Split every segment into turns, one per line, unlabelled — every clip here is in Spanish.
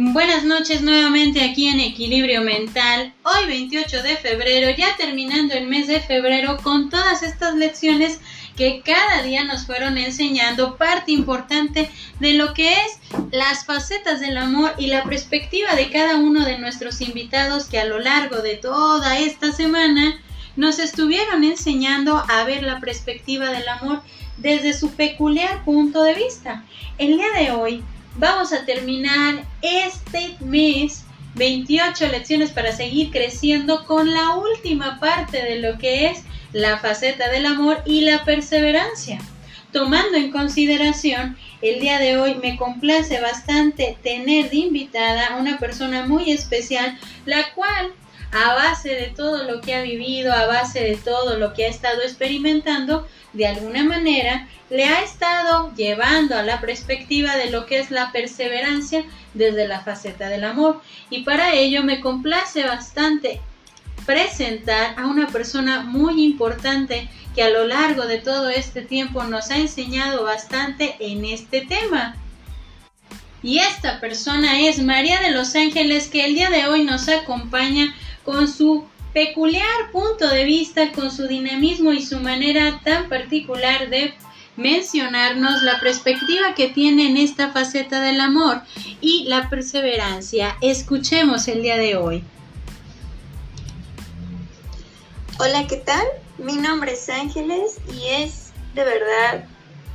Buenas noches nuevamente aquí en Equilibrio Mental. Hoy 28 de febrero, ya terminando el mes de febrero con todas estas lecciones que cada día nos fueron enseñando parte importante de lo que es las facetas del amor y la perspectiva de cada uno de nuestros invitados que a lo largo de toda esta semana nos estuvieron enseñando a ver la perspectiva del amor desde su peculiar punto de vista. El día de hoy vamos a terminar este mes 28 lecciones para seguir creciendo con la última parte de lo que es la faceta del amor y la perseverancia. Tomando en consideración, el día de hoy me complace bastante tener de invitada a una persona muy especial, la cual a base de todo lo que ha vivido, a base de todo lo que ha estado experimentando, de alguna manera le ha estado llevando a la perspectiva de lo que es la perseverancia desde la faceta del amor. Y para ello me complace bastante presentar a una persona muy importante que a lo largo de todo este tiempo nos ha enseñado bastante en este tema. Y esta persona es María de los Ángeles que el día de hoy nos acompaña con su peculiar punto de vista, con su dinamismo y su manera tan particular de mencionarnos la perspectiva que tiene en esta faceta del amor y la perseverancia. Escuchemos el día de hoy.
Hola, ¿qué tal? Mi nombre es Ángeles y es de verdad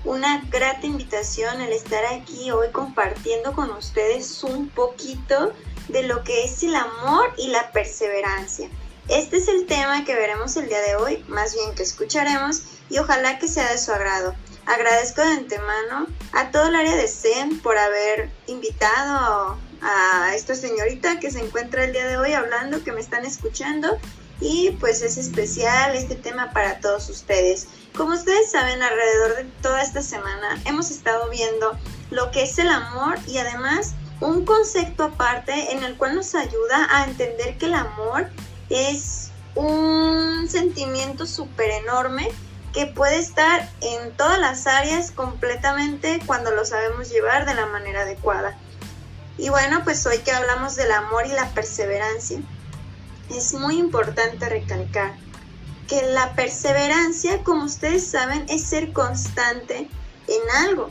una grata invitación el estar aquí hoy compartiendo con ustedes un poquito de lo que es el amor y la perseverancia. Este es el tema que veremos el día de hoy, más bien que escucharemos, y ojalá que sea de su agrado. Agradezco de antemano a todo el área de SEM por haber invitado a esta señorita que se encuentra el día de hoy hablando, que me están escuchando y pues es especial este tema para todos ustedes. Como ustedes saben, alrededor de toda esta semana hemos estado viendo lo que es el amor y además un concepto aparte en el cual nos ayuda a entender que el amor es un sentimiento súper enorme que puede estar en todas las áreas completamente cuando lo sabemos llevar de la manera adecuada. Y bueno, pues hoy que hablamos del amor y la perseverancia, es muy importante recalcar que la perseverancia, como ustedes saben, es ser constante en algo,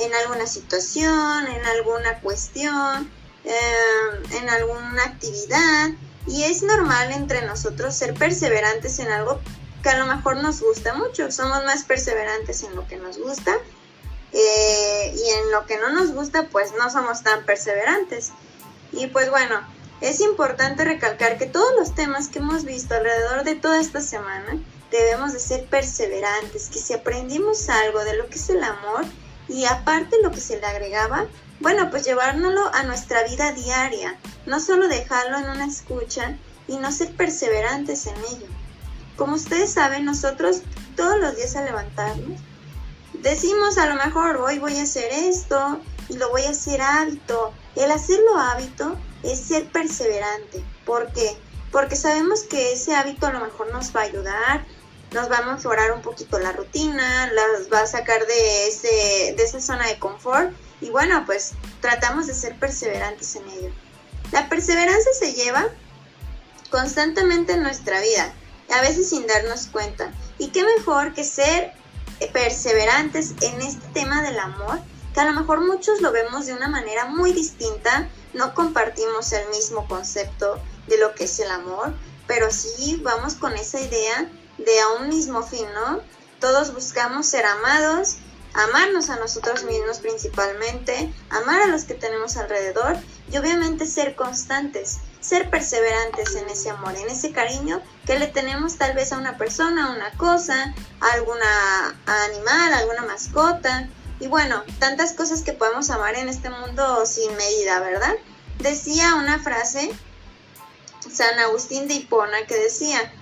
en alguna situación, en alguna cuestión, eh, en alguna actividad. Y es normal entre nosotros ser perseverantes en algo que a lo mejor nos gusta mucho. Somos más perseverantes en lo que nos gusta eh, y en lo que no nos gusta pues no somos tan perseverantes. Y pues bueno, es importante recalcar que todos los temas que hemos visto alrededor de toda esta semana debemos de ser perseverantes, que si aprendimos algo de lo que es el amor y aparte lo que se le agregaba, bueno, pues llevárnoslo a nuestra vida diaria, no solo dejarlo en una escucha y no ser perseverantes en ello. Como ustedes saben, nosotros todos los días al levantarnos, decimos a lo mejor hoy voy a hacer esto y lo voy a hacer hábito. El hacerlo hábito es ser perseverante. ¿Por qué? Porque sabemos que ese hábito a lo mejor nos va a ayudar, nos va a mejorar un poquito la rutina, las va a sacar de, ese, de esa zona de confort y bueno, pues tratamos de ser perseverantes en ello. La perseverancia se lleva constantemente en nuestra vida a veces sin darnos cuenta. Y qué mejor que ser perseverantes en este tema del amor, que a lo mejor muchos lo vemos de una manera muy distinta, no compartimos el mismo concepto de lo que es el amor, pero sí vamos con esa idea de a un mismo fin, ¿no? Todos buscamos ser amados, amarnos a nosotros mismos principalmente, amar a los que tenemos alrededor y obviamente ser constantes ser perseverantes en ese amor, en ese cariño que le tenemos tal vez a una persona, a una cosa, a alguna animal, a alguna mascota. Y bueno, tantas cosas que podemos amar en este mundo sin medida, ¿verdad? Decía una frase, San Agustín de Hipona, que decía,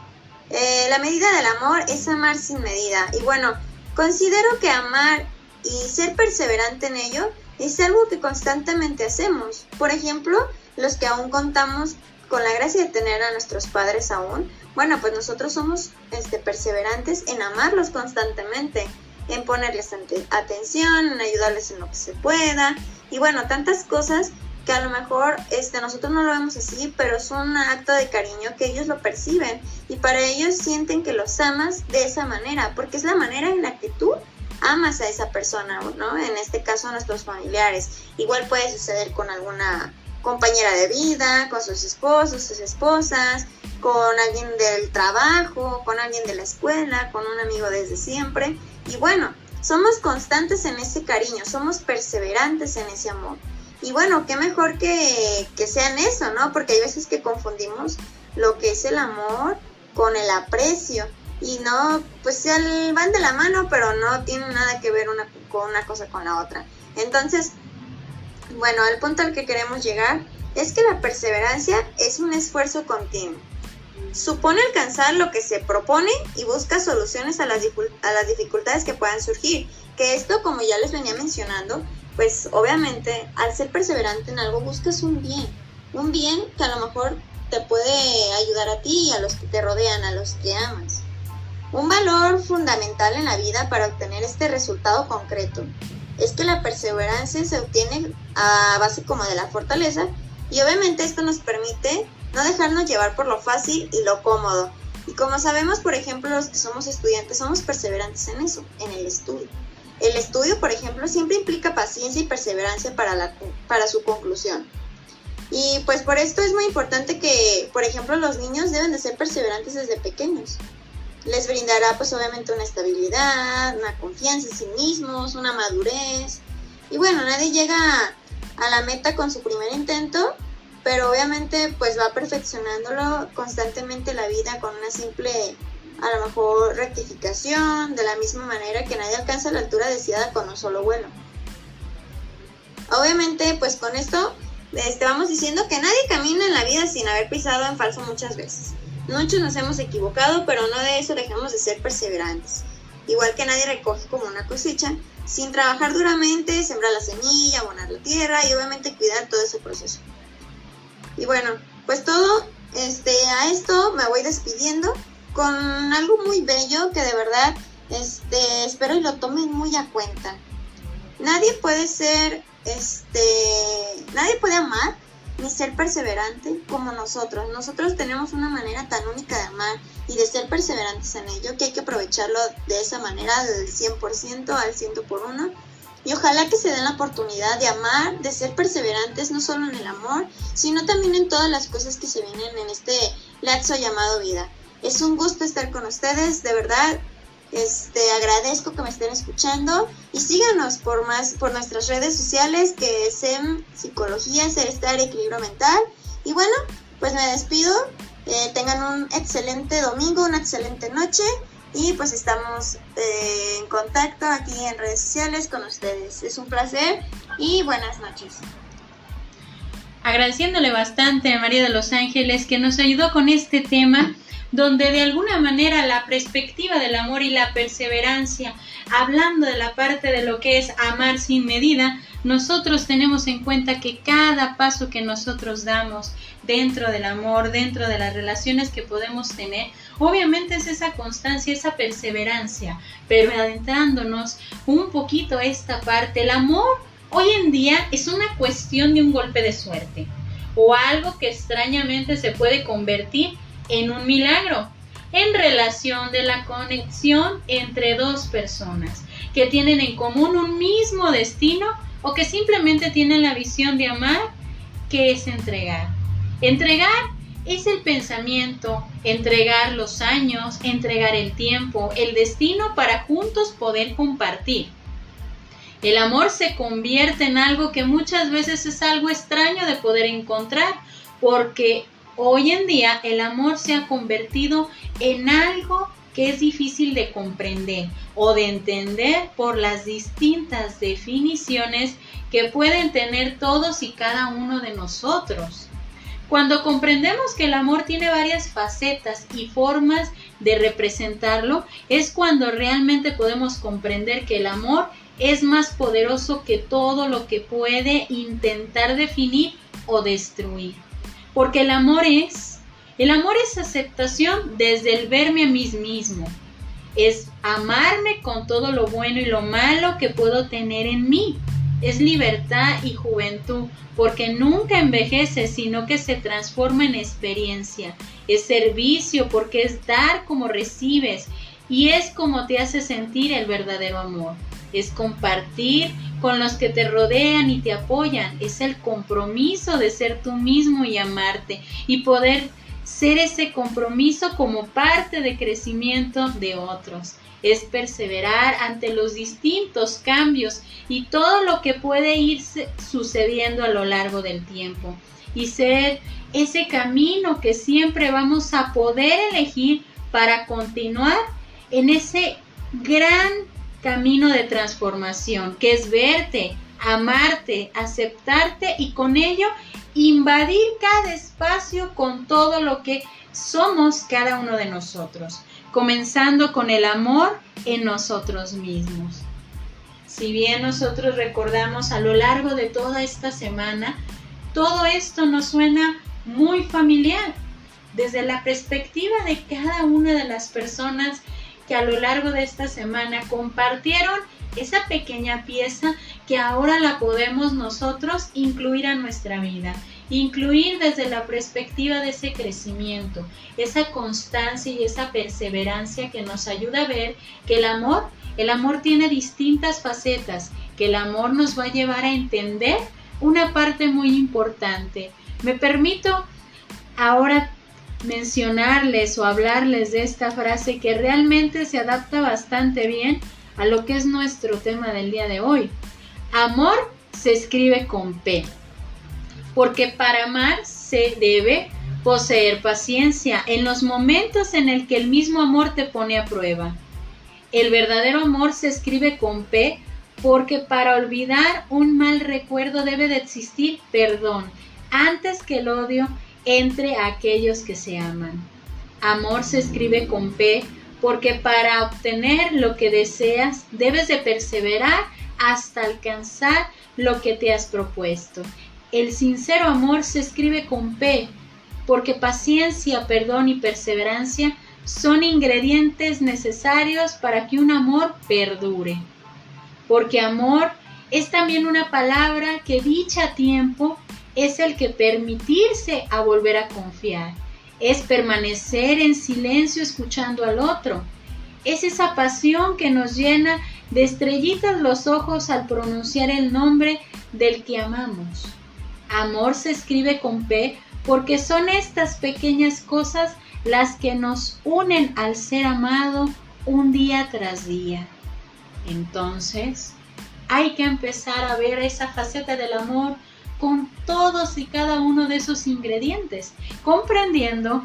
eh, la medida del amor es amar sin medida. Y bueno, considero que amar y ser perseverante en ello es algo que constantemente hacemos. Por ejemplo, los que aún contamos con la gracia de tener a nuestros padres aún, bueno, pues nosotros somos este, perseverantes en amarlos constantemente, en ponerles atención, en ayudarles en lo que se pueda, y bueno, tantas cosas que a lo mejor este, nosotros no lo vemos así, pero es un acto de cariño que ellos lo perciben y para ellos sienten que los amas de esa manera, porque es la manera en la que tú amas a esa persona, ¿no? En este caso a nuestros familiares. Igual puede suceder con alguna compañera de vida, con sus esposos, sus esposas, con alguien del trabajo, con alguien de la escuela, con un amigo desde siempre. Y bueno, somos constantes en ese cariño, somos perseverantes en ese amor. Y bueno, qué mejor que, que sean eso, ¿no? Porque hay veces que confundimos lo que es el amor con el aprecio. Y no, pues van de la mano, pero no tienen nada que ver una, con una cosa con la otra. Entonces, bueno, el punto al que queremos llegar es que la perseverancia es un esfuerzo continuo. Supone alcanzar lo que se propone y busca soluciones a las, a las dificultades que puedan surgir. Que esto, como ya les venía mencionando, pues obviamente al ser perseverante en algo buscas un bien, un bien que a lo mejor te puede ayudar a ti y a los que te rodean, a los que amas. Un valor fundamental en la vida para obtener este resultado concreto es que la perseverancia se obtiene a base como de la fortaleza y obviamente esto nos permite no dejarnos llevar por lo fácil y lo cómodo. Y como sabemos, por ejemplo, los que somos estudiantes somos perseverantes en eso, en el estudio. El estudio, por ejemplo, siempre implica paciencia y perseverancia para, la, para su conclusión. Y pues por esto es muy importante que, por ejemplo, los niños deben de ser perseverantes desde pequeños. Les brindará pues obviamente una estabilidad, una confianza en sí mismos, una madurez. Y bueno, nadie llega a la meta con su primer intento, pero obviamente pues va perfeccionándolo constantemente la vida con una simple a lo mejor rectificación, de la misma manera que nadie alcanza la altura deseada con un solo vuelo. Obviamente, pues con esto este, vamos diciendo que nadie camina en la vida sin haber pisado en falso muchas veces. Muchos nos hemos equivocado, pero no de eso dejamos de ser perseverantes. Igual que nadie recoge como una cosecha, sin trabajar duramente, sembrar la semilla, abonar la tierra y obviamente cuidar todo ese proceso. Y bueno, pues todo, este, a esto me voy despidiendo con algo muy bello que de verdad este, espero y lo tomen muy a cuenta. Nadie puede ser, este, nadie puede amar ni ser perseverante como nosotros. Nosotros tenemos una manera tan única de amar y de ser perseverantes en ello que hay que aprovecharlo de esa manera del 100% al 100 por uno. Y ojalá que se den la oportunidad de amar, de ser perseverantes no solo en el amor, sino también en todas las cosas que se vienen en este lapso llamado vida. Es un gusto estar con ustedes, de verdad. Este, agradezco que me estén escuchando y síganos por más por nuestras redes sociales que es en Psicología, Ser Estar, Equilibrio Mental. Y bueno, pues me despido. Eh, tengan un excelente domingo, una excelente noche y pues estamos eh, en contacto aquí en redes sociales con ustedes. Es un placer y buenas noches.
Agradeciéndole bastante a María de los Ángeles que nos ayudó con este tema donde de alguna manera la perspectiva del amor y la perseverancia, hablando de la parte de lo que es amar sin medida, nosotros tenemos en cuenta que cada paso que nosotros damos dentro del amor, dentro de las relaciones que podemos tener, obviamente es esa constancia, esa perseverancia, pero adentrándonos un poquito a esta parte, el amor hoy en día es una cuestión de un golpe de suerte o algo que extrañamente se puede convertir en un milagro, en relación de la conexión entre dos personas que tienen en común un mismo destino o que simplemente tienen la visión de amar, que es entregar. Entregar es el pensamiento, entregar los años, entregar el tiempo, el destino para juntos poder compartir. El amor se convierte en algo que muchas veces es algo extraño de poder encontrar porque Hoy en día el amor se ha convertido en algo que es difícil de comprender o de entender por las distintas definiciones que pueden tener todos y cada uno de nosotros. Cuando comprendemos que el amor tiene varias facetas y formas de representarlo, es cuando realmente podemos comprender que el amor es más poderoso que todo lo que puede intentar definir o destruir. Porque el amor es, el amor es aceptación desde el verme a mí mismo. Es amarme con todo lo bueno y lo malo que puedo tener en mí. es libertad y juventud, porque nunca envejece, sino que se transforma en experiencia. Es servicio, porque es dar como recibes, y es como te hace sentir el verdadero amor. Es compartir con los que te rodean y te apoyan. Es el compromiso de ser tú mismo y amarte y poder ser ese compromiso como parte de crecimiento de otros es perseverar ante los distintos cambios y todo lo que puede ir sucediendo a lo largo del tiempo y ser ese camino que siempre vamos a poder elegir para continuar en ese gran camino de transformación que es verte, amarte, aceptarte y con ello invadir cada espacio con todo lo que somos cada uno de nosotros comenzando con el amor en nosotros mismos. Si bien nosotros recordamos a lo largo de toda esta semana, todo esto nos suena muy familiar desde la perspectiva de cada una de las personas que a lo largo de esta semana compartieron esa pequeña pieza que ahora la podemos nosotros incluir a nuestra vida incluir desde la perspectiva de ese crecimiento, esa constancia y esa perseverancia que nos ayuda a ver que el amor, el amor tiene distintas facetas, que el amor nos va a llevar a entender una parte muy importante. Me permito ahora mencionarles o hablarles de esta frase que realmente se adapta bastante bien a lo que es nuestro tema del día de hoy. Amor se escribe con P porque para amar se debe poseer paciencia en los momentos en el que el mismo amor te pone a prueba. El verdadero amor se escribe con P porque para olvidar un mal recuerdo debe de existir perdón antes que el odio entre aquellos que se aman. Amor se escribe con P porque para obtener lo que deseas debes de perseverar hasta alcanzar lo que te has propuesto. El sincero amor se escribe con P, porque paciencia, perdón y perseverancia son ingredientes necesarios para que un amor perdure. Porque amor es también una palabra que dicha tiempo es el que permitirse a volver a confiar, es permanecer en silencio escuchando al otro, es esa pasión que nos llena de estrellitas los ojos al pronunciar el nombre del que amamos. Amor se escribe con P porque son estas pequeñas cosas las que nos unen al ser amado un día tras día. Entonces, hay que empezar a ver esa faceta del amor con todos y cada uno de esos ingredientes, comprendiendo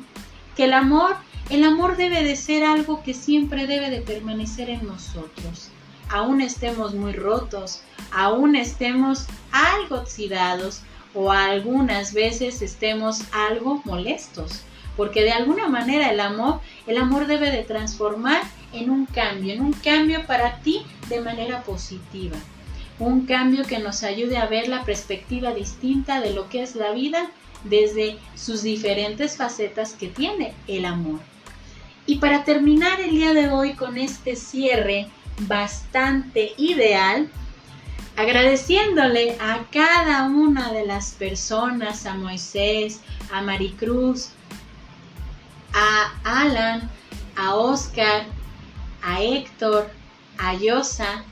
que el amor, el amor debe de ser algo que siempre debe de permanecer en nosotros. Aún estemos muy rotos, aún estemos algo oxidados, o algunas veces estemos algo molestos, porque de alguna manera el amor, el amor debe de transformar en un cambio, en un cambio para ti de manera positiva, un cambio que nos ayude a ver la perspectiva distinta de lo que es la vida desde sus diferentes facetas que tiene el amor. Y para terminar el día de hoy con este cierre bastante ideal, agradeciéndole a cada una de las personas, a Moisés, a Maricruz, a Alan, a Oscar, a Héctor, a Yosa,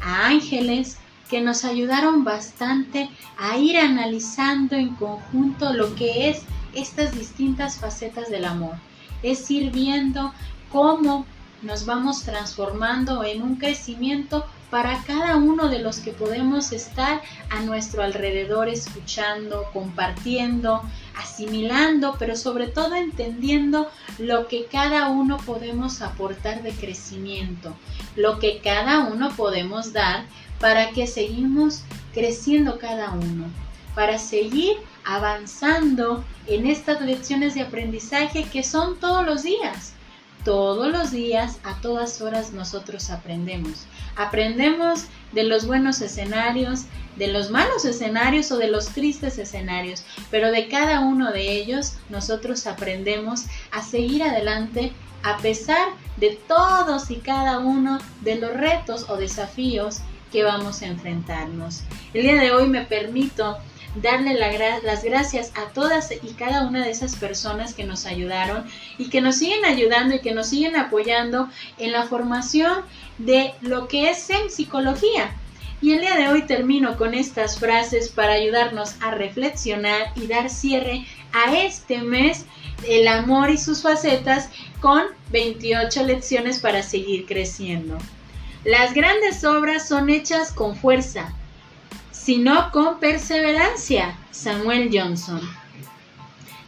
a Ángeles, que nos ayudaron bastante a ir analizando en conjunto lo que es estas distintas facetas del amor. Es ir viendo cómo nos vamos transformando en un crecimiento para cada uno de los que podemos estar a nuestro alrededor escuchando, compartiendo, asimilando, pero sobre todo entendiendo lo que cada uno podemos aportar de crecimiento, lo que cada uno podemos dar para que seguimos creciendo cada uno, para seguir avanzando en estas lecciones de aprendizaje que son todos los días todos los días, a todas horas nosotros aprendemos. Aprendemos de los buenos escenarios, de los malos escenarios o de los tristes escenarios, pero de cada uno de ellos nosotros aprendemos a seguir adelante a pesar de todos y cada uno de los retos o desafíos que vamos a enfrentarnos. El día de hoy me permito darle las gracias a todas y cada una de esas personas que nos ayudaron y que nos siguen ayudando y que nos siguen apoyando en la formación de lo que es en psicología. Y el día de hoy termino con estas frases para ayudarnos a reflexionar y dar cierre a este mes el amor y sus facetas con 28 lecciones para seguir creciendo. Las grandes obras son hechas con fuerza, sino con perseverancia. Samuel Johnson.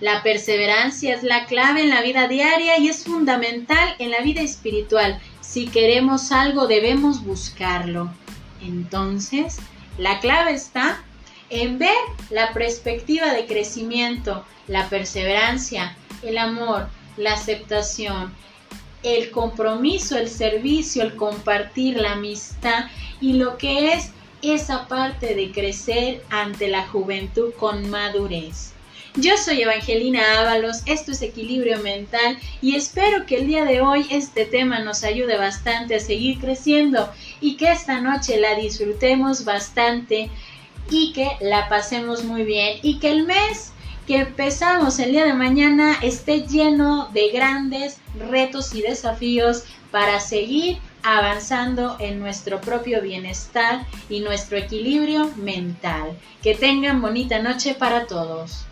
La perseverancia es la clave en la vida diaria y es fundamental en la vida espiritual. Si queremos algo debemos buscarlo. Entonces, la clave está en ver la perspectiva de crecimiento, la perseverancia, el amor, la aceptación, el compromiso, el servicio, el compartir, la amistad y lo que es esa parte de crecer ante la juventud con madurez. Yo soy Evangelina Ábalos, esto es Equilibrio Mental y espero que el día de hoy este tema nos ayude bastante a seguir creciendo y que esta noche la disfrutemos bastante y que la pasemos muy bien y que el mes que empezamos el día de mañana esté lleno de grandes retos y desafíos para seguir avanzando en nuestro propio bienestar y nuestro equilibrio mental. Que tengan bonita noche para todos.